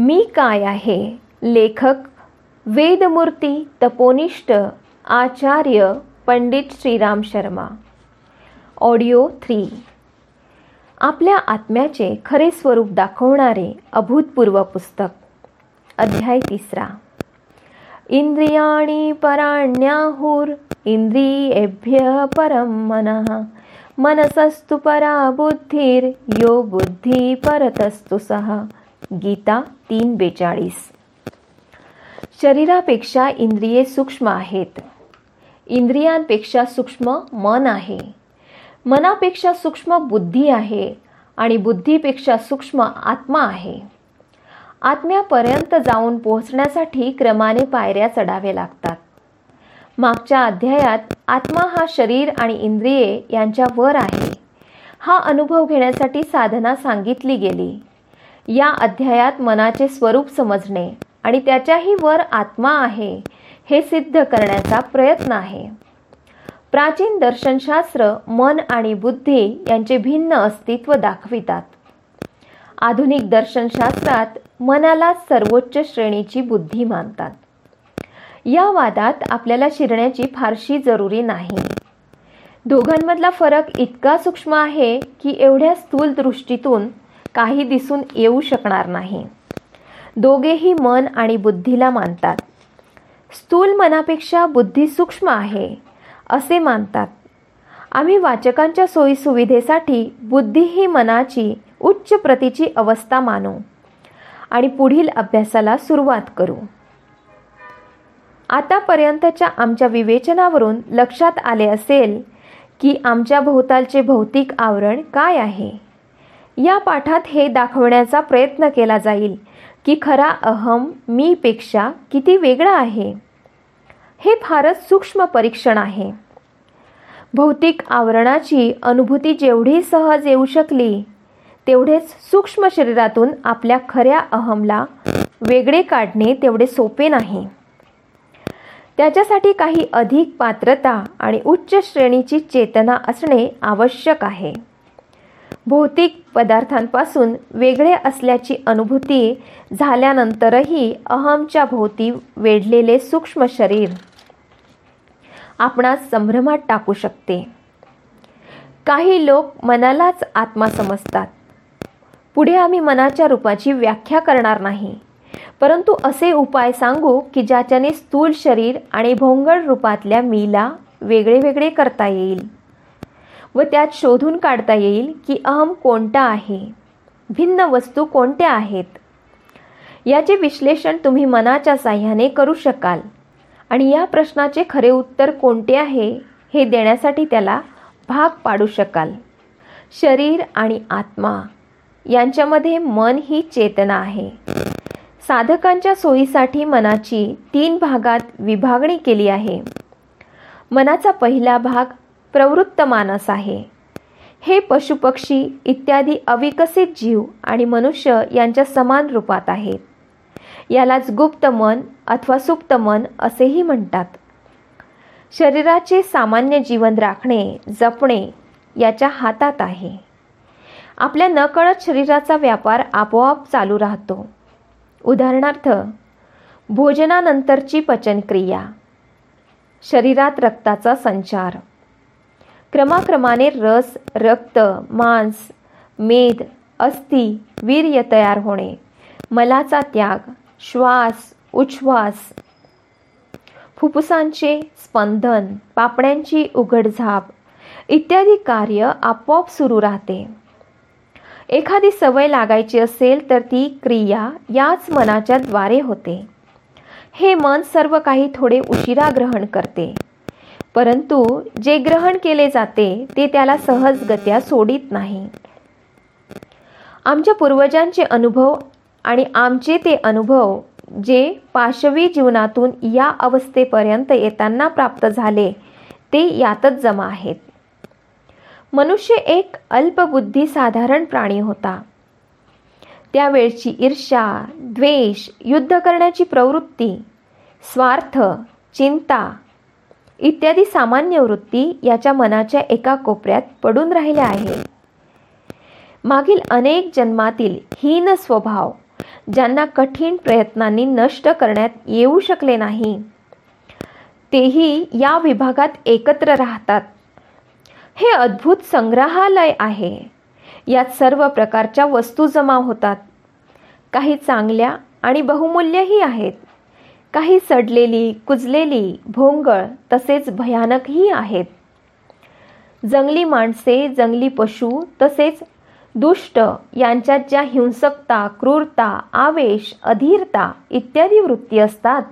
मी काय आहे? लेखक वेदमूर्ती तपोनिष्ठ आचार्य पंडित श्रीराम शर्मा. Audio three. आपल्या आत्म्याचे खरे स्वरूप दाखवणारे अभूतपूर्व पुस्तक. अध्याय तिसरा. इंद्रियाणी पराण्याहुर इंद्रियेभ्य परम मनः। मनसस्तु परा बुद्धीर यो बुद्धी परतस्तु सह गीता तीन बेचाळीस. शरीरापेक्षा इंद्रिये सूक्ष्म आहेत. इंद्रियांपेक्षा सूक्ष्म मन आहे. मनापेक्षा सूक्ष्म बुद्धी आहे आणि बुद्धीपेक्षा सूक्ष्म आत्मा आहे. आत्म्यापर्यंत जाऊन पोहोचण्यासाठी क्रमाने पायऱ्या चढावे लागतात. मागच्या अध्यायात आत्मा हा शरीर आणि इंद्रिये यांच्या वर आहे. हा अनुभव घेण्यासाठी साधना सांगितली गेली. या अध्यायात मनाचे स्वरूप समजणे आणि त्याच्याही वर आत्मा आहे हे सिद्ध करण्याचा प्रयत्न आहे. प्राचीन दर्शनशास्त्र मन आणि बुद्धी यांचे भिन्न अस्तित्व दाखवितात. आधुनिक दर्शनशास्त्रात मनाला सर्वोच्च श्रेणीची बुद्धी मानतात. या वादात आपल्याला शिरण्याची फारशी जरुरी नाही. दोघांमधला फरक इतका सूक्ष्म आहे की एवढ्या स्थूल दृष्टीतून काही दिसून येऊ शकणार नाही. दोघेही मन आणि बुद्धीला मानतात. स्थूल मनापेक्षा बुद्धी सूक्ष्म आहे असे मानतात. आम्ही वाचकांच्या सोयीसुविधेसाठी बुद्धी ही मनाची उच्च प्रतीची अवस्था मानू आणि पुढील अभ्यासाला सुरुवात करू. आतापर्यंतच्या आमच्या विवेचनावरून लक्षात आले असेल की आमच्या भोवतालचे भौतिक आवरण काय आहे. या पाठात हे दाखवण्याचा प्रयत्न केला जाईल की खरा अहम मीपेक्षा किती वेगळा आहे. हे फारच सूक्ष्म परीक्षण आहे. भौतिक आवरणाची अनुभूती जेवढी सहज येऊ शकली तेवढेच सूक्ष्म शरीरातून आपल्या खऱ्या अहमला वेगळे काढणे तेवढे सोपे नाही. त्याच्यासाठी काही अधिक पात्रता आणि उच्च श्रेणीची चेतना असणे आवश्यक आहे. भौतिक पदार्थांपासून वेगळे असल्याची अनुभूती झाल्यानंतरही अहमच्या भोवती वेढलेले सूक्ष्म शरीर आपणास संभ्रमात टाकू शकते. काही लोक मनालाच आत्मा समजतात. पुढे आम्ही मनाच्या रूपाची व्याख्या करणार नाही. परंतु असे उपाय सांगू की ज्याच्याने स्थूल शरीर आणि भोंगळ रूपातल्या मीला वेगळे वेगळे करता येईल. व त्यात शोधून काढता येईल की अहम कोणता आहे. भिन्न वस्तू कोणत्या आहेत? याचे विश्लेषण तुम्ही मनाच्या साह्याने करू शकाल. आणि या प्रश्नाचे खरे उत्तर कोणते आहे हे देण्यासाठी त्याला भाग पाडू शकाल. शरीर आणि आत्मा यांच्यामध्ये मन ही चेतना आहे. साधकांच्या सोयीसाठी मनाची तीन भागात विभागणी केली आहे. मनाचा पहिला भाग प्रवृत्त मानस आहे. हे पशुपक्षी इत्यादी अविकसित जीव आणि मनुष्य यांच्या समान रूपात आहेत. यालाच गुप्त मन अथवा सुप्त मन असेही म्हणतात. शरीराचे सामान्य जीवन राखणे जपणे याच्या हातात आहे. आपल्या नकळत शरीराचा व्यापार आपोआप चालू राहतो. उदाहरणार्थ भोजनानंतरची पचनक्रिया शरीरात रक्ताचा संचार. क्रमाक्रमाने रस रक्त मांस मेद अस्थि वीर्य तयार होणे. मलाचा त्याग श्वास उच्छ्वास फुफ्फुसांचे स्पंदन पापण्यांची उघडझाप इत्यादी कार्य आपोआप सुरू राहते. एखादी सवय लागायची असेल तर ती क्रिया याच मनाच्या द्वारे होते. हे मन सर्व काही थोडे उशिरा ग्रहण करते. परंतु जे ग्रहण केले जाते ते त्याला सहजगत्या सोडित नाही. आमच्या पूर्वजांचे अनुभव आणि आमचे ते अनुभव जे पाशवी जीवनातून या अवस्थेपर्यंत येताना प्राप्त झाले ते यातच जमा आहेत. मनुष्य एक अल्पबुद्धी साधारण प्राणी होता. त्यावेळची ईर्ष्या द्वेष युद्ध करण्याची प्रवृत्ती स्वार्थ चिंता इत्यादी सामान्य वृत्ती याच्या मनाच्या एका कोपऱ्यात पडून राहिल्या आहे मागील अनेक जन्मातील हीन स्वभाव ज्यांना कठीण प्रयत्नांनी नष्ट करण्यात येऊ शकले नाही तेही या विभागात एकत्र राहतात. हे अद्भुत संग्रहालय आहे. यात सर्व प्रकारच्या वस्तू जमा होतात. काही चांगल्या आणि बहुमूल्यही आहेत. काही सडलेली कुजलेली भोंगळ तसेच भयानकही आहेत. जंगली माणसे जंगली पशु तसेच दुष्ट यांच्यात ज्या हिंसकता क्रूरता आवेश अधीरता इत्यादी वृत्ती असतात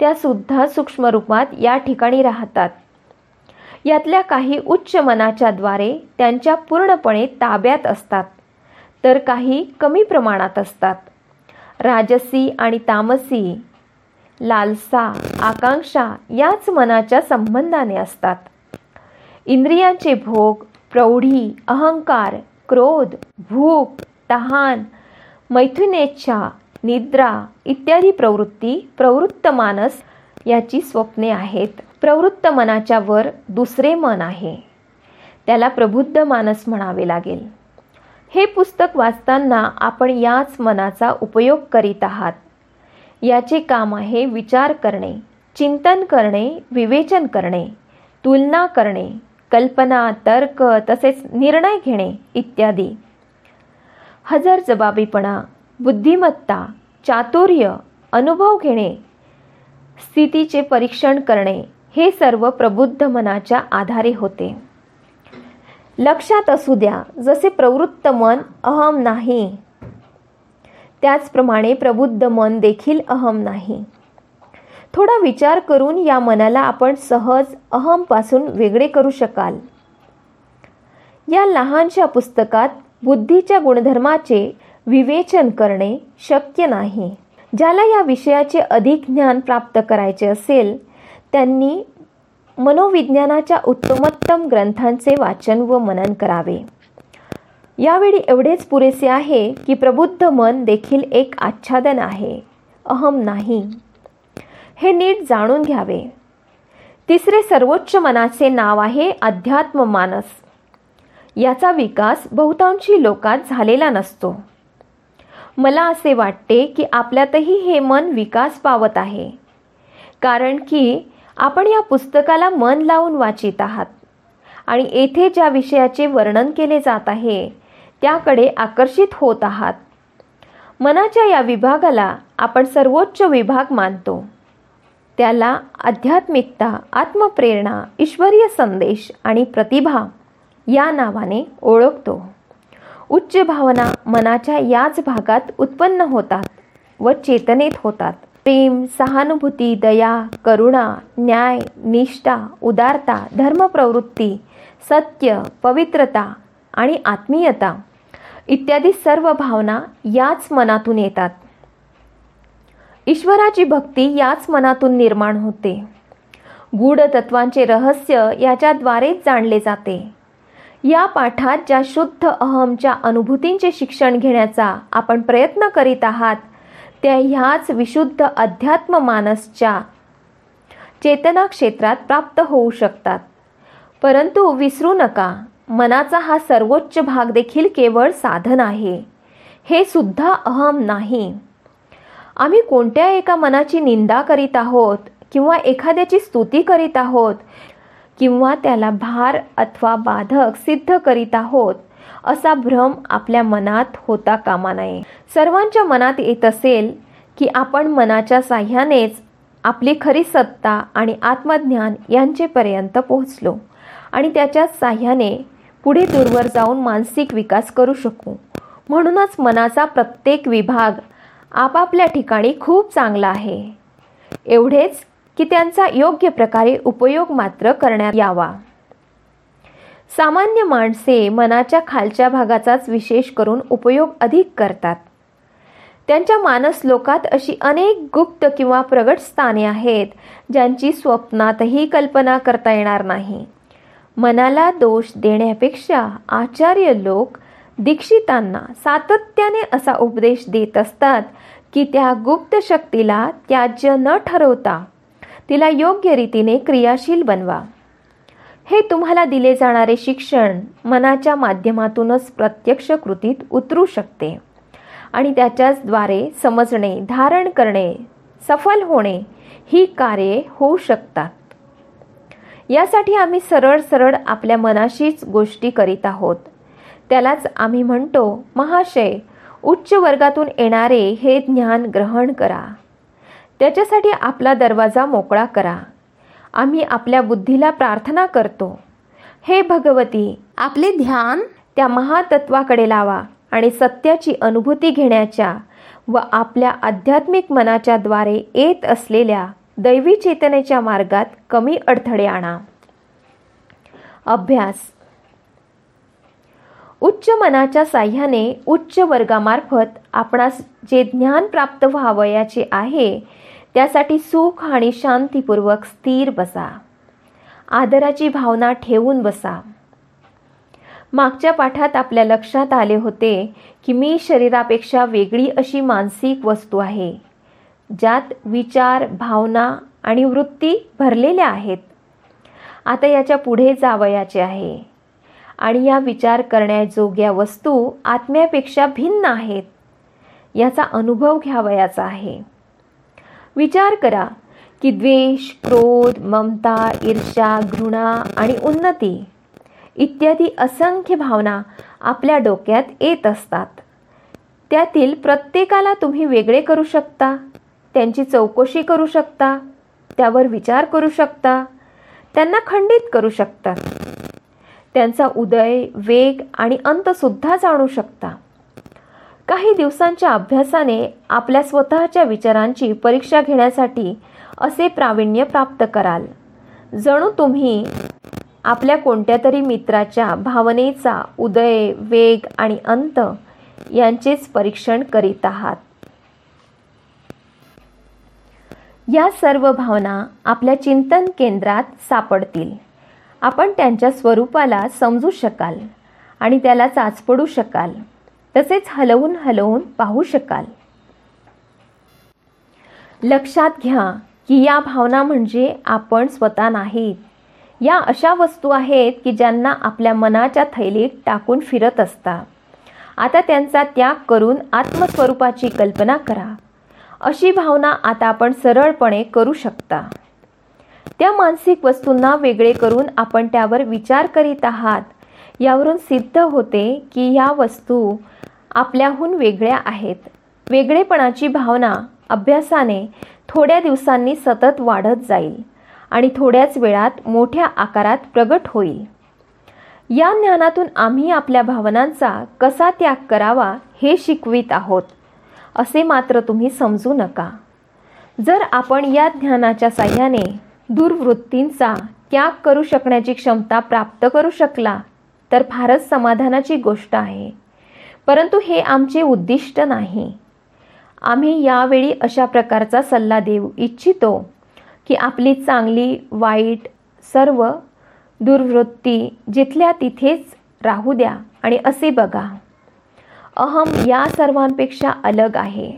त्यासुद्धा सूक्ष्म रूपात या ठिकाणी राहतात. यातल्या काही उच्च मनाच्या द्वारे त्यांच्या पूर्णपणे ताब्यात असतात तर काही कमी प्रमाणात असतात. राजसी आणि तामसी लालसा आकांक्षा याच मनाच्या संबंधाने असतात. इंद्रियांचे भोग प्रौढी अहंकार क्रोध भूक तहान मैथुनेच्छा निद्रा इत्यादी प्रवृत्ती प्रवृत्त मानस याची स्वप्ने आहेत. प्रवृत्त मनाच्या वर दुसरे मन आहे. त्याला प्रबुद्ध मानस म्हणावे लागेल. हे पुस्तक वाचताना आपण याच मनाचा उपयोग करीत आहात. याचे काम आहे विचार करणे चिंतन करणे विवेचन करणे तुलना करणे कल्पना तर्क तसेच निर्णय घेणे इत्यादी. हजर जबाबीपणा बुद्धिमत्ता चातुर्य अनुभव घेणे स्थितीचे परीक्षण करणे हे सर्व प्रबुद्ध मनाच्या आधारे होते. लक्षात असू द्या जसे प्रवृत्त मन अहम नाही त्याचप्रमाणे प्रबुद्ध मन देखील अहम नाही. थोडा विचार करून या मनाला आपण सहज अहमपासून वेगळे करू शकाल. या लहानशा पुस्तकात बुद्धीच्या गुणधर्माचे विवेचन करणे शक्य नाही. ज्याला या विषयाचे अधिक ज्ञान प्राप्त करायचे असेल त्यांनी मनोविज्ञानाच्या उत्तमोत्तम ग्रंथांचे वाचन व मनन करावे. यावेळी एवढेच पुरेसे आहे की प्रबुद्ध मन देखील एक आच्छादन आहे. अहम नाही. हे नीट जाणून घ्यावे. तिसरे सर्वोच्च मनाचे नाव आहे अध्यात्म मानस. याचा विकास बहुतांशी लोकात झालेला नसतो. मला असे वाटते की आपल्यातही हे मन विकास पावत आहे. कारण की आपण या पुस्तकाला मन लावून वाचित आहात. आणि येथे ज्या विषयाचे वर्णन केले जात आहे त्याकडे आकर्षित होत आहात. मनाच्या या विभागाला आपण सर्वोच्च विभाग मानतो. त्याला आध्यात्मिकता आत्मप्रेरणा ईश्वरीय संदेश आणि प्रतिभा या नावाने ओळखतो. उच्च भावना मनाच्या याच भागात उत्पन्न होतात व चेतनेत होतात. प्रेम सहानुभूती दया करुणा न्याय निष्ठा उदारता धर्मप्रवृत्ती सत्य पवित्रता आणि आत्मीयता इत्यादी सर्व भावना याच मनातून येतात. ईश्वराची भक्ती याच मनातून निर्माण होते. गूढ तत्वांचे रहस्य याच्याद्वारेच जाणले जाते. या पाठात ज्या शुद्ध अहमच्या अनुभूतींचे शिक्षण घेण्याचा आपण प्रयत्न करीत आहात त्या ह्याच विशुद्ध अध्यात्म मानसच्या चेतना क्षेत्रात प्राप्त होऊ शकतात. परंतु विसरू नका मनाचा हा सर्वोच्च भाग देखील केवळ साधन आहे. हे सुद्धा अहम नाही. आम्ही कोणत्या एका मनाची निंदा करीत आहोत किंवा एखाद्याची स्तुती करीत आहोत किंवा त्याला भार अथवा बाधक सिद्ध करीत आहोत असा भ्रम आपल्या मनात होता कामा नये. सर्वांच्या मनात येत असेल की आपण मनाच्या साह्यानेच आपली खरी सत्ता आणि आत्मज्ञान यांचेपर्यंत पोहोचलो आणि त्याच्या साह्याने पुढे दूरवर जाऊन मानसिक विकास करू शकू. म्हणूनच मनाचा प्रत्येक विभाग आपापल्या ठिकाणी खूप चांगला आहे. एवढेच की त्यांचा योग्य प्रकारे उपयोग मात्र करण्यात यावा. सामान्य माणसे मनाच्या खालच्या भागाचाच विशेष करून उपयोग अधिक करतात. त्यांच्या मानस लोकात अशी अनेक गुप्त किंवा प्रगट स्थाने आहेत ज्यांची स्वप्नातही कल्पना करता येणार नाही. मनाला दोष देण्यापेक्षा आचार्य लोक दीक्षितांना सातत्याने असा उपदेश देत असतात की त्या गुप्त शक्तीला त्याज्य न ठरवता तिला योग्य रीतीने क्रियाशील बनवा. हे तुम्हाला दिले जाणारे शिक्षण मनाच्या माध्यमातूनच प्रत्यक्ष कृतीत उतरू शकते आणि त्याच्याचद्वारे समजणे धारण करणे सफल होणे ही कार्ये होऊ शकतात. यासाठी आम्ही सरळ सरळ आपल्या मनाशीच गोष्टी करीत आहोत. त्यालाच आम्ही म्हणतो महाशय उच्च वर्गातून येणारे हे ज्ञान ग्रहण करा. त्याच्यासाठी आपला दरवाजा मोकळा करा. आम्ही आपल्या बुद्धीला प्रार्थना करतो. हे भगवती आपले ध्यान त्या महातत्वाकडे लावा आणि सत्याची अनुभूती घेण्याच्या व आपल्या आध्यात्मिक मनाच्या द्वारे येत असलेल्या दैवी चेतनेच्या मार्गात कमी अडथळे आणा. अभ्यास. उच्च मनाच्या साह्याने उच्च वर्गामार्फत आपणास जे ज्ञान प्राप्त व्हावयाचे आहे त्यासाठी सुख आणि शांतीपूर्वक स्थिर बसा. आदराची भावना ठेवून बसा. मागच्या पाठात आपल्या लक्षात आले होते की मी शरीरापेक्षा वेगळी अशी मानसिक वस्तू आहे. ज्यात विचार भावना आणि वृत्ती भरलेल्या आहेत. आता याच्यापुढे जावयाचे आहे. आणि या विचार करण्याजोग्या वस्तू आत्म्यापेक्षा भिन्न आहेत. याचा अनुभव घ्यावयाचा आहे. विचार करा की द्वेष क्रोध ममता ईर्षा घृणा आणि उन्नती इत्यादी असंख्य भावना आपल्या डोक्यात येत असतात. त्यातील प्रत्येकाला तुम्ही वेगळे करू शकता. त्यांची चौकशी करू शकता त्यावर विचार करू शकता त्यांना खंडित करू शकता. त्यांचा उदय वेग आणि अंतसुद्धा जाणू शकता. काही दिवसांच्या अभ्यासाने आपल्या स्वतःच्या विचारांची परीक्षा घेण्यासाठी असे प्रावीण्य प्राप्त कराल. जणू तुम्ही आपल्या कोणत्या तरी मित्राच्या भावनेचा उदय वेग आणि अंत यांचेच परीक्षण करीत आहात. या सर्व भावना आपल्या चिंतन केंद्रात सापडतील. आपण त्यांच्या स्वरूपाला समजू शकाल आणि त्याला चाचपडू शकाल. तसेच हलवून हलवून पाहू शकाल. लक्षात घ्या की या भावना म्हणजे आपण स्वतः नाहीत. या अशा वस्तू आहेत की ज्यांना आपल्या मनाच्या थैलीत टाकून फिरत असता. आता त्यांचा त्याग करून आत्मस्वरूपाची कल्पना करा. अशी भावना आता आपण सरळपणे करू शकता. त्या मानसिक वस्तूंना वेगळे करून आपण त्यावर विचार करीत आहात. यावरून सिद्ध होते की ह्या वस्तू आपल्याहून वेगळ्या आहेत. वेगळेपणाची भावना अभ्यासाने थोड्या दिवसांनी सतत वाढत जाईल आणि थोड्याच वेळात मोठ्या आकारात प्रगट होईल. या ज्ञानातून आम्ही आपल्या भावनांचा कसा त्याग करावा हे शिकवित आहोत. असे मात्र तुम्ही समजू नका. जर आपण या ज्ञानाच्या साह्याने दुर्वृत्तींचा त्याग करू शकण्याची क्षमता प्राप्त करू शकला तर फारच समाधानाची गोष्ट आहे. परंतु हे आमचे उद्दिष्ट नाही. आम्ही यावेळी अशा प्रकारचा सल्ला देऊ इच्छितो की आपली चांगली वाईट सर्व दुर्वृत्ती जिथल्या तिथेच राहू द्या आणि असे बघा. अहम या सर्वांपेक्षा अलग आहे.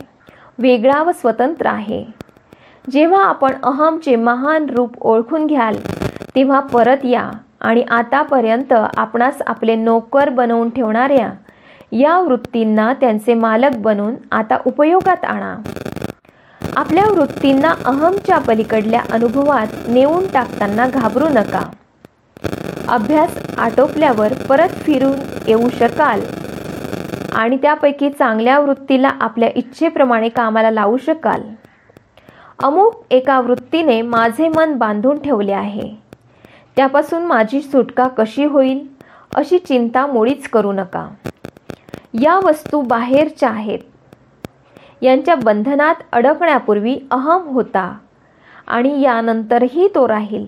वेगळा व स्वतंत्र आहे. जेव्हा आपण अहमचे महान रूप ओळखून घ्याल तेव्हा परत या आणि आतापर्यंत आपणास आपले नोकर बनवून ठेवणाऱ्या या वृत्तींना त्यांचे मालक बनून आता उपयोगात आणा. आपल्या वृत्तींना अहमच्या पलीकडल्या अनुभवात नेऊन टाकताना घाबरू नका. अभ्यास आटोपल्यावर परत फिरून येऊ शकाल. आणि त्यापैकी चांगल्या वृत्तीला आपल्या इच्छेप्रमाणे कामाला लावू शकाल. अमुक एका वृत्तीने माझे मन बांधून ठेवले आहे. त्यापासून माझी सुटका कशी होईल अशी चिंता मुळीच करू नका. या वस्तू बाहेरच्या आहेत. यांच्या बंधनात अडकण्यापूर्वी अहम होता आणि यानंतरही तो राहील.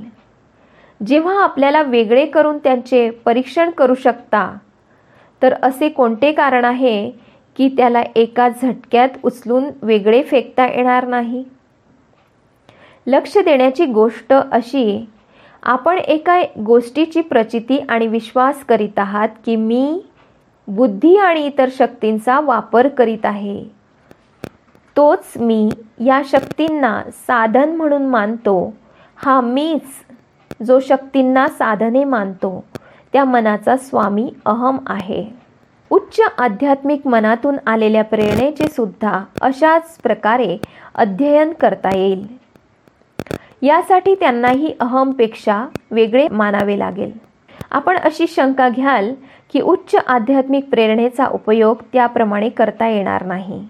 जेव्हा आपल्याला वेगळे करून त्यांचे परीक्षण करू शकता तर असे कोणते कारण आहे की त्याला एका झटक्यात उचलून वेगळे फेकता येणार नाही? लक्ष देण्याची गोष्ट अशी आपण एका गोष्टीची प्रचिती आणि विश्वास करीत आहात की मी बुद्धी आणि इतर शक्तींचा वापर करीत आहे. तोच मी या शक्तींना साधन म्हणून मानतो. हा मीच जो शक्तींना साधने मानतो. त्या मनाचा स्वामी अहम आहे. उच्च आध्यात्मिक मनातून आलेल्या प्रेरणेचे सुद्धा अशाच प्रकारे अध्ययन करता येईल. यासाठी त्यांनाही अहमपेक्षा वेगळे मानावे लागेल. आपण अशी शंका घ्याल की उच्च आध्यात्मिक प्रेरणेचा उपयोग त्याप्रमाणे करता येणार नाही.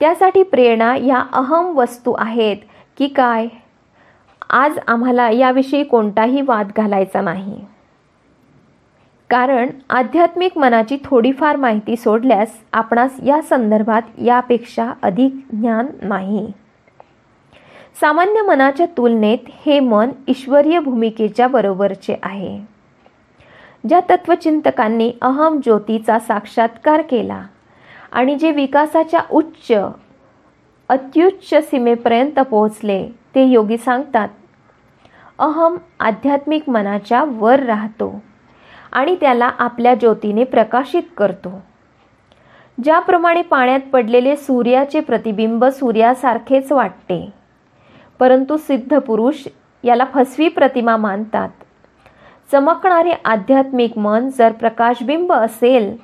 त्यासाठी प्रेरणा या अहम वस्तू आहेत की काय? आज आम्हाला याविषयी कोणताही वाद घालायचा नाही. कारण आध्यात्मिक मनाची थोडीफार माहिती सोडल्यास आपणास या संदर्भात यापेक्षा अधिक ज्ञान नाही. सामान्य मनाच्या तुलनेत हे मन ईश्वरीय भूमिकेच्या बरोबरचे आहे. ज्या तत्वचिंतकांनी अहम ज्योतीचा साक्षात्कार केला आणि जे विकासाच्या उच्च अत्युच्च सीमेपर्यंत पोहोचले ते योगी सांगतात अहम आध्यात्मिक मनाच्या वर राहतो. आणि त्याला आपल्या ज्योतीने प्रकाशित करतो. ज्याप्रमाणे पाण्यात पडलेले सूर्याचे प्रतिबिंब सूर्यासारखेच वाटते. परंतु सिद्ध पुरुष याला फसवी प्रतिमा मानतात. चमकणारे आध्यात्मिक मन जर प्रकाशबिंब असेल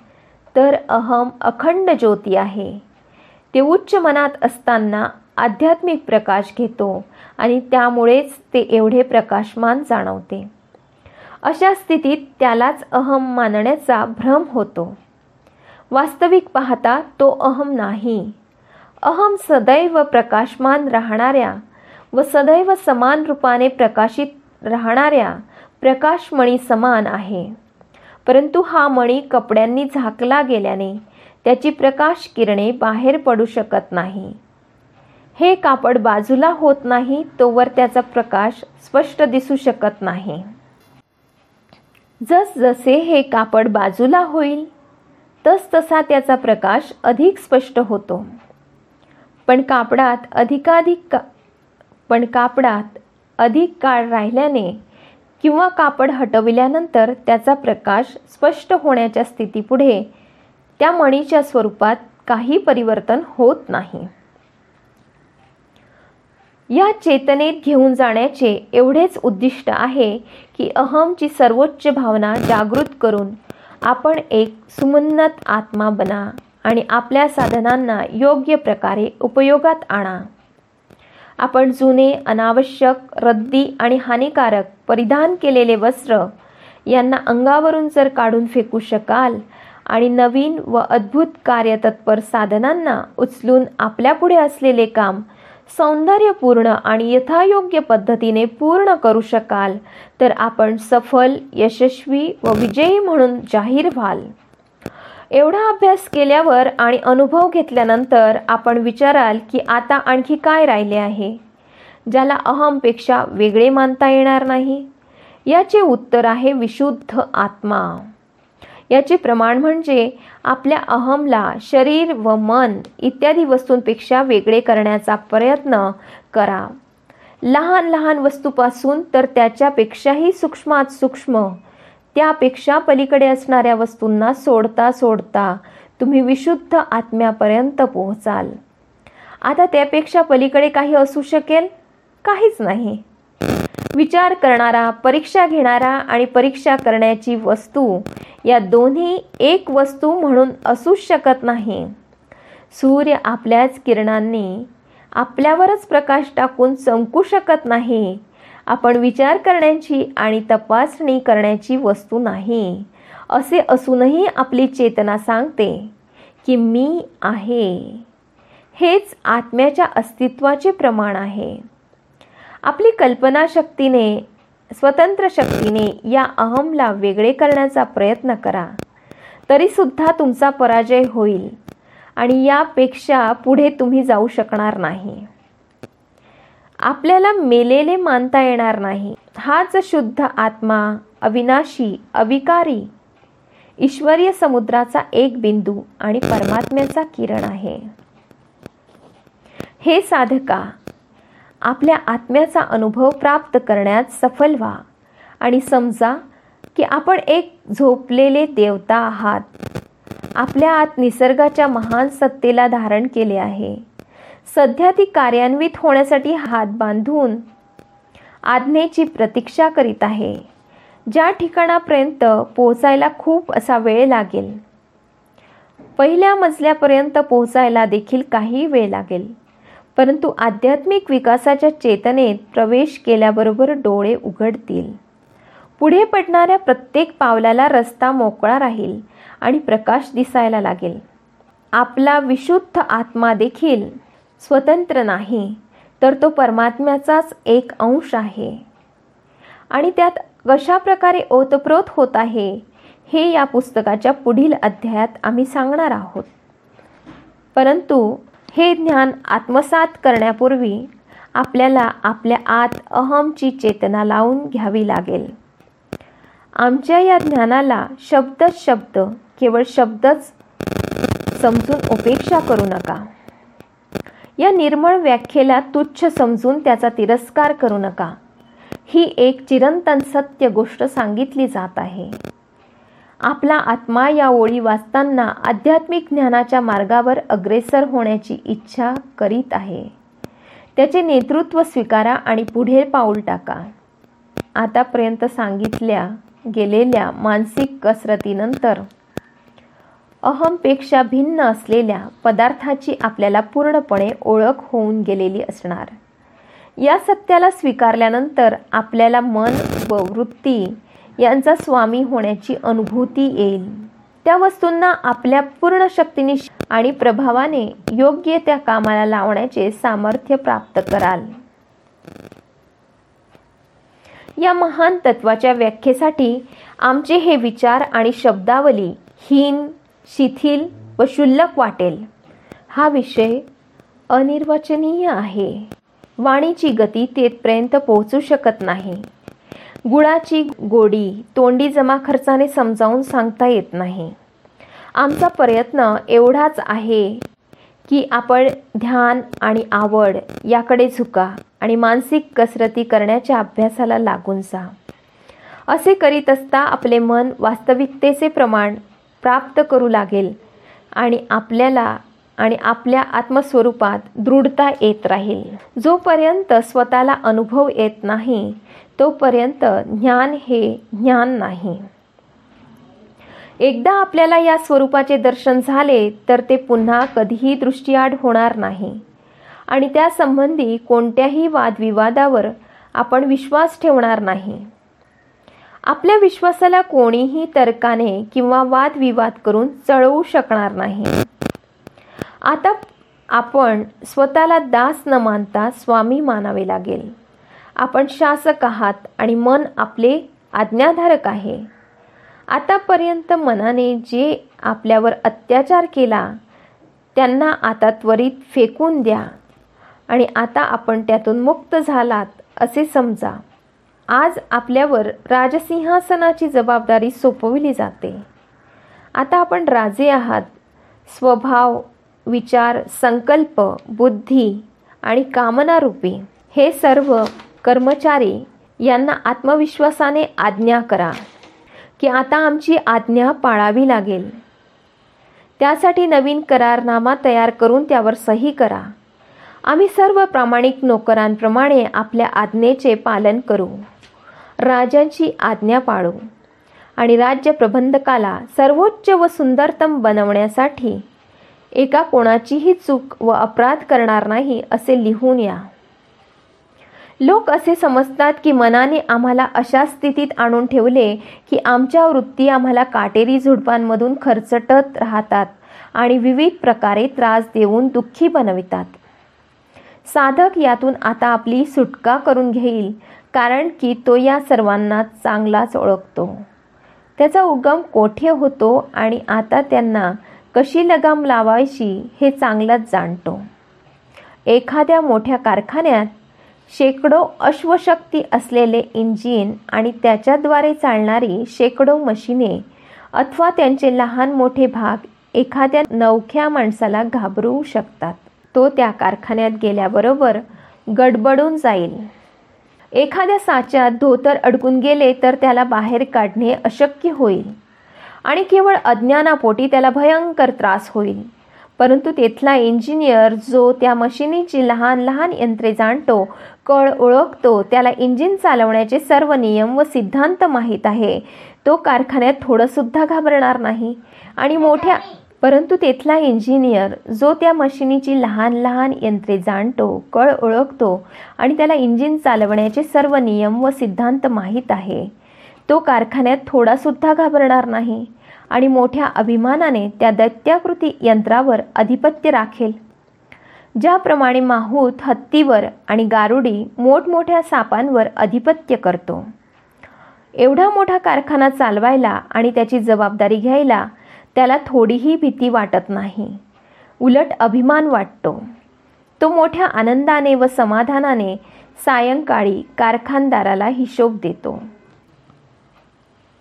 तर अहम अखंड ज्योती आहे. ते उच्च मनात असताना आध्यात्मिक प्रकाश घेतो आणि त्यामुळेच ते एवढे प्रकाशमान जाणवते. अशा स्थितीत त्यालाच अहम मानण्याचा भ्रम होतो. वास्तविक पाहता तो अहम नाही. अहम सदैव प्रकाशमान राहणाऱ्या व सदैव समान रूपाने प्रकाशित राहणाऱ्या प्रकाशमणी समान आहे. परंतु हा मणी कपड्यांनी झाकला गेल्याने त्याची प्रकाश किरणे बाहेर पडू शकत नाही. हे कापड बाजूला होत नाही तोवर त्याचा प्रकाश स्पष्ट दिसू शकत नाही. जसजसे हे कापड बाजूला होईल तसतसा त्याचा प्रकाश अधिक स्पष्ट होतो. पण कापडात अधिकाधिक का पण कापडात अधिक काळ राहिल्याने किंवा कापड हटविल्यानंतर त्याचा प्रकाश स्पष्ट होण्याच्या स्थितीपुढे त्या मणीच्या स्वरूपात काही परिवर्तन होत नाही. या चेतनेत घेऊन जाण्याचे एवढेच उद्दिष्ट आहे की अहमची सर्वोच्च भावना जागृत करून आपण एक सुमन्नत आत्मा बना आणि आपल्या साधनांना योग्य प्रकारे उपयोगात आणा. आपण जुने अनावश्यक रद्दी आणि हानिकारक परिधान केलेले वस्त्र यांना अंगावरून जर काढून फेकू शकाल आणि नवीन व अद्भुत कार्यतत्पर साधनांना उचलून आपल्यापुढे असलेले काम सौंदर्यपूर्ण आणि यथायोग्य पद्धतीने पूर्ण करू शकाल. तर आपण सफल यशस्वी व विजयी म्हणून जाहीर व्हाल. एवढा अभ्यास केल्यावर आणि अनुभव घेतल्यानंतर आपण विचाराल की आता आणखी काय राहिले आहे? ज्याला अहमपेक्षा वेगळे मानता येणार नाही? याचे उत्तर आहे विशुद्ध आत्मा. याचे प्रमाण म्हणजे आपल्या अहमला शरीर व मन इत्यादी वस्तूंपेक्षा वेगळे करण्याचा प्रयत्न करा. लहान लहान वस्तूपासून तर त्याच्यापेक्षाही सूक्ष्मात सूक्ष्म त्यापेक्षा पलीकडे असणाऱ्या वस्तूंना सोडता सोडता तुम्ही विशुद्ध आत्म्यापर्यंत पोहोचाल. आता त्यापेक्षा पलीकडे काही असू शकेल? काहीच नाही. विचार करणारा परीक्षा घेणारा आणि परीक्षा करण्याची वस्तू या दोन्ही एक वस्तू म्हणून असूच शकत नाही. सूर्य आपल्याच किरणांनी आपल्यावरच प्रकाश टाकून चमकू शकत नाही. आपण विचार करण्याची आणि तपासणी करण्याची वस्तू नाही. असे असूनही आपली चेतना सांगते की मी आहे. हेच आत्म्याच्या अस्तित्वाचे प्रमाण आहे. आपली कल्पनाशक्तीने स्वतंत्र शक्तीने या अहमला वेगळे करण्याचा प्रयत्न करा. तरीसुद्धा तुमचा पराजय होईल आणि यापेक्षा पुढे तुम्ही जाऊ शकणार नाही. आपल्याला मेलेले मानता येणार नाही. हाच शुद्ध आत्मा अविनाशी अविकारी ईश्वरीय समुद्राचा एक बिंदू आणि परमात्म्याचा किरण आहे. हे साधका आपल्या आत्म्याचा अनुभव प्राप्त करण्यात सफल व्हा. आणि समजा की आपण एक झोपलेले देवता आहात. आपल्या आत निसर्गाच्या महान सत्तेला धारण केले आहे. सध्या ती कार्यान्वित होण्यासाठी हात बांधून आज्ञेची प्रतीक्षा करीत आहे. ज्या ठिकाणापर्यंत पोहोचायला खूप असा वेळ लागेल. पहिल्या मजल्यापर्यंत पोहोचायला देखील काही वेळ लागेल. परंतु आध्यात्मिक विकासाच्या चेतनेत प्रवेश केल्याबरोबर डोळे उघडतील. पुढे पडणाऱ्या प्रत्येक पावलाला रस्ता मोकळा राहील आणि प्रकाश दिसायला लागेल. आपला विशुद्ध आत्मा देखील स्वतंत्र नाही तर तो परमात्म्याचाच एक अंश आहे. आणि त्यात कशा प्रकारे ओतप्रोत होत आहे हे या पुस्तकाच्या पुढील अध्यायात आम्ही सांगणार आहोत. परंतु हे ज्ञान आत्मसात करण्यापूर्वी आपल्याला आपल्या आत अहमची चेतना लावून घ्यावी लागेल. आमच्या या ज्ञानाला शब्द शब्द केवळ शब्दच समजून उपेक्षा करू नका. या निर्मळ व्याख्येला तुच्छ समजून त्याचा तिरस्कार करू नका. ही एक चिरंतन सत्य गोष्ट सांगितली जात आहे. आपला आत्मा या ओळी वाचताना आध्यात्मिक ज्ञानाच्या मार्गावर अग्रेसर होण्याची इच्छा करीत आहे. त्याचे नेतृत्व स्वीकारा आणि पुढे पाऊल टाका. आतापर्यंत सांगितल्या गेलेल्या मानसिक कसरतीनंतर अहमपेक्षा भिन्न असलेल्या पदार्थाची आपल्याला पूर्णपणे ओळख होऊन गेलेली असणार. या सत्याला स्वीकारल्यानंतर आपल्याला मन व वृत्ती यांचा स्वामी होण्याची अनुभूती येईल. त्या वस्तूंना आपल्या पूर्ण शक्तीने आणि प्रभावाने योग्य त्या कामाला लावण्याचे सामर्थ्य प्राप्त कराल. या महान तत्वाच्या व्याख्येसाठी आमचे हे विचार आणि शब्दावली हीन शिथिल व शुल्लक वाटेल. हा विषय अनिर्वचनीय आहे. वाणीची गती तेथपर्यंत पोहोचू शकत नाही. गुळाची गोडी तोंडी जमा खर्चाने समजावून सांगता येत नाही. आमचा प्रयत्न एवढाच आहे की आपण ध्यान आणि आवड याकडे झुका आणि मानसिक कसरती करण्याच्या अभ्यासाला लागून जा. असे करीत असता आपले मन वास्तविकतेचे प्रमाण प्राप्त करू लागेल आणि आपल्याला आणि आपल्या आत्मस्वरूपात दृढता येत राहील. जोपर्यंत स्वतःला अनुभव येत नाही तोपर्यंत ज्ञान हे ज्ञान नाही. एकदा आपल्याला या स्वरूपाचे दर्शन झाले तर ते पुन्हा कधीही दृष्टीआड होणार नाही. आणि त्यासंबंधी कोणत्याही वादविवादावर आपण विश्वास ठेवणार नाही. आपल्या विश्वासाला कोणीही तर्काने किंवा वादविवाद करून चळवू शकणार नाही. आता आपण स्वतःला दास न मानता स्वामी मानावे लागेल. आपण शासक आहात आणि मन आपले आज्ञाधारक आहे. आतापर्यंत मनाने जे आपल्यावर अत्याचार केला त्यांना आता त्वरित फेकून द्या आणि आता आपण त्यातून मुक्त झालात असे समजा. आज आपल्यावर राजसिंहासनाची जबाबदारी सोपविली जाते. आता आपण राजे आहात. स्वभाव विचार संकल्प बुद्धी आणि कामनारूपी हे सर्व कर्मचारी यांना आत्मविश्वासाने आज्ञा करा की आता आमची आज्ञा पाळावी लागेल. त्यासाठी नवीन करारनामा तयार करून त्यावर सही करा. आम्ही सर्व प्रामाणिक नोकरांप्रमाणे आपल्या आज्ञेचे पालन करू. राजांची आज्ञा पाळू आणि राज्य प्रबंधकाला सर्वोच्च व सुंदरतम बनवण्यासाठी एका कोणाचीही चूक व अपराध करणार नाही असे लिहून या. लोक असे समजतात की मनाने आम्हाला अशा स्थितीत आणून ठेवले की आमच्या वृत्ती आम्हाला काटेरी झुडपांमधून खरचटत राहतात आणि विविध प्रकारे त्रास देऊन दुःखी बनवितात. साधक यातून आता आपली सुटका करून घेईल कारण की तो या सर्वांना चांगलाच ओळखतो. त्याचा उगम कोठे होतो आणि आता त्यांना कशी लगाम लावायची हे चांगलंच जाणतो. एखाद्या मोठ्या कारखान्यात शेकडो अश्वशक्ती असलेले इंजिन आणि त्याच्याद्वारे चालणारी शेकडो मशिने अथवा त्यांचे लहान मोठे भाग एखाद्या नवख्या माणसाला घाबरवू शकतात. तो त्या कारखान्यात गेल्याबरोबर गडबडून जाईल. एखाद्या साच्यात धोतर अडकून गेले तर त्याला बाहेर काढणे अशक्य होईल आणि केवळ अज्ञानापोटी त्याला भयंकर त्रास होईल. परंतु तेथला इंजिनियर जो त्या मशिनीची लहान लहान यंत्रे जाणतो कळ ओळखतो. त्याला इंजिन चालवण्याचे सर्व नियम व सिद्धांत माहीत आहे. तो कारखान्यात थोडंसुद्धा घाबरणार नाही. आणि मोठ्या परंतु तेथला इंजिनियर जो त्या मशिनीची लहान लहान यंत्रे जाणतो कळ ओळखतो आणि त्याला इंजिन चालवण्याचे सर्व नियम व सिद्धांत माहीत आहे. तो कारखान्यात थोडासुद्धा घाबरणार नाही. आणि मोठ्या अभिमानाने त्या दैत्याकृती यंत्रावर अधिपत्य राखेल. ज्याप्रमाणे माहूत हत्तीवर आणि गारुडी मोठमोठ्या सापांवर अधिपत्य करतो. एवढा मोठा कारखाना चालवायला आणि त्याची जबाबदारी घ्यायला त्याला थोडीही भीती वाटत नाही. उलट अभिमान वाटतो. तो मोठ्या आनंदाने व समाधानाने सायंकाळी कारखानदाराला हिशोब देतो.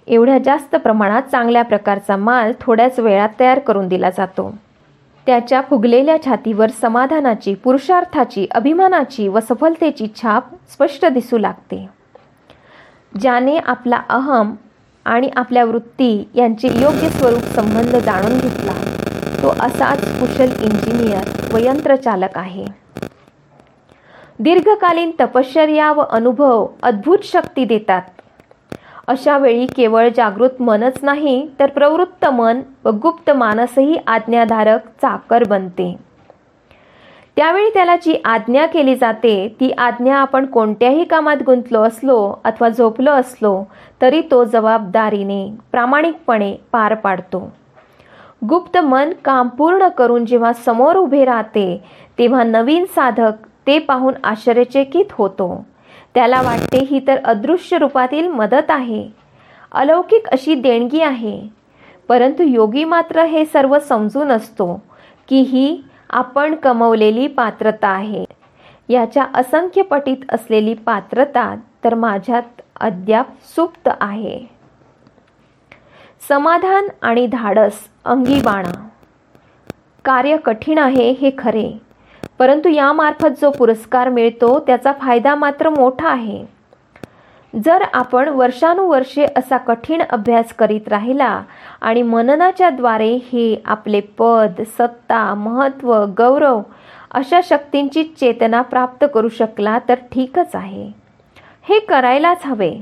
एवढ्या जास्त प्रमाणात चांगल्या प्रकारचा माल थोड्याच वेळात तयार करून दिला जातो. त्याच्या फुगलेल्या छातीवर समाधानाची पुरुषार्थाची अभिमानाची व सफलतेची छाप स्पष्ट दिसू लागते. ज्याने आपला अहम आणि आपल्या वृत्ती यांचे योग्य स्वरूप संबंध जाणून घेतला तो असाच कुशल इंजिनियर व यंत्रचालक आहे. दीर्घकालीन तपश्चर्या व अनुभव अद्भुत शक्ती देतात. अशा वेळी केवळ जागृत मनच नाही तर प्रवृत्त मन व गुप्त मानसही आज्ञाधारक चाकर बनते. त्यावेळी त्याला जी आज्ञा केली जाते ती आज्ञा आपण कोणत्याही कामात गुंतलो असलो अथवा झोपलो असलो तरी तो जबाबदारीने प्रामाणिकपणे पार पाडतो. गुप्त मन काम पूर्ण करून जेव्हा समोर उभे राहते तेव्हा नवीन साधक ते पाहून आश्चर्यचकित होतो. त्याला वाटते ही तर अदृश्य रूपातील मदत आहे. अलौकिक अशी देणगी आहे. परंतु योगी मात्र हे सर्व समजून असतो की ही आपण कमवलेली पात्रता आहे. याच्या असंख्य पटीत असलेली पात्रता तर माझ्यात अद्याप सुप्त आहे. समाधान आणि धाडस अंगी बाणा कार्य कठीण आहे हे खरे. परंतु यामार्फत जो पुरस्कार मिळतो त्याचा फायदा मात्र मोठा आहे. जर आपण वर्षानुवर्षे असा कठीण अभ्यास करीत राहिला आणि मननाच्या द्वारे हे आपले पद सत्ता महत्त्व गौरव अशा शक्तींची चेतना प्राप्त करू शकला तर ठीकच आहे. हे करायलाच हवे.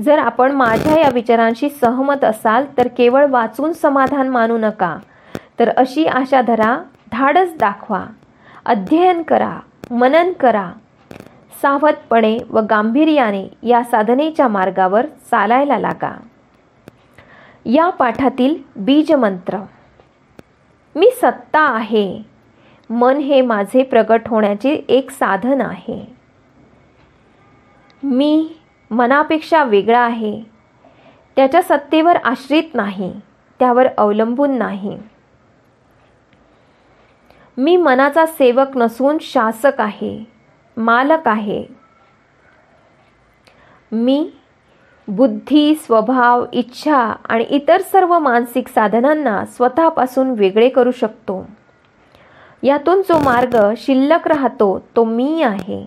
जर आपण माझ्या या विचारांशी सहमत असाल तर केवळ वाचून समाधान मानू नका. तर अशी आशा धरा धाडस दाखवा. अध्ययन करा मनन करा. सावधपणे व गांभीर्याने या साधनेच्या मार्गावर चालायला लागा. या पाठातील बीजमंत्र. मी सत्ता आहे. मन हे माझे प्रगट होण्याचे एक साधन आहे. मी मनापेक्षा वेगळा आहे. त्याच्या सत्तेवर आश्रित नाही. त्यावर अवलंबून नाही. मी मनाचा सेवक नसून शासक आहे मालक आहे. मी बुद्धी स्वभाव इच्छा आणि इतर सर्व मानसिक साधनांना स्वतःपासून वेगळे करू शकतो. यातून जो मार्ग शिल्लक राहतो तो मी आहे.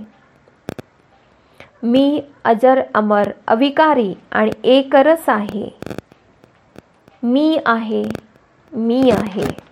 मी अजर अमर अविकारी आणि एकरस आहे. मी आहे मी आहे.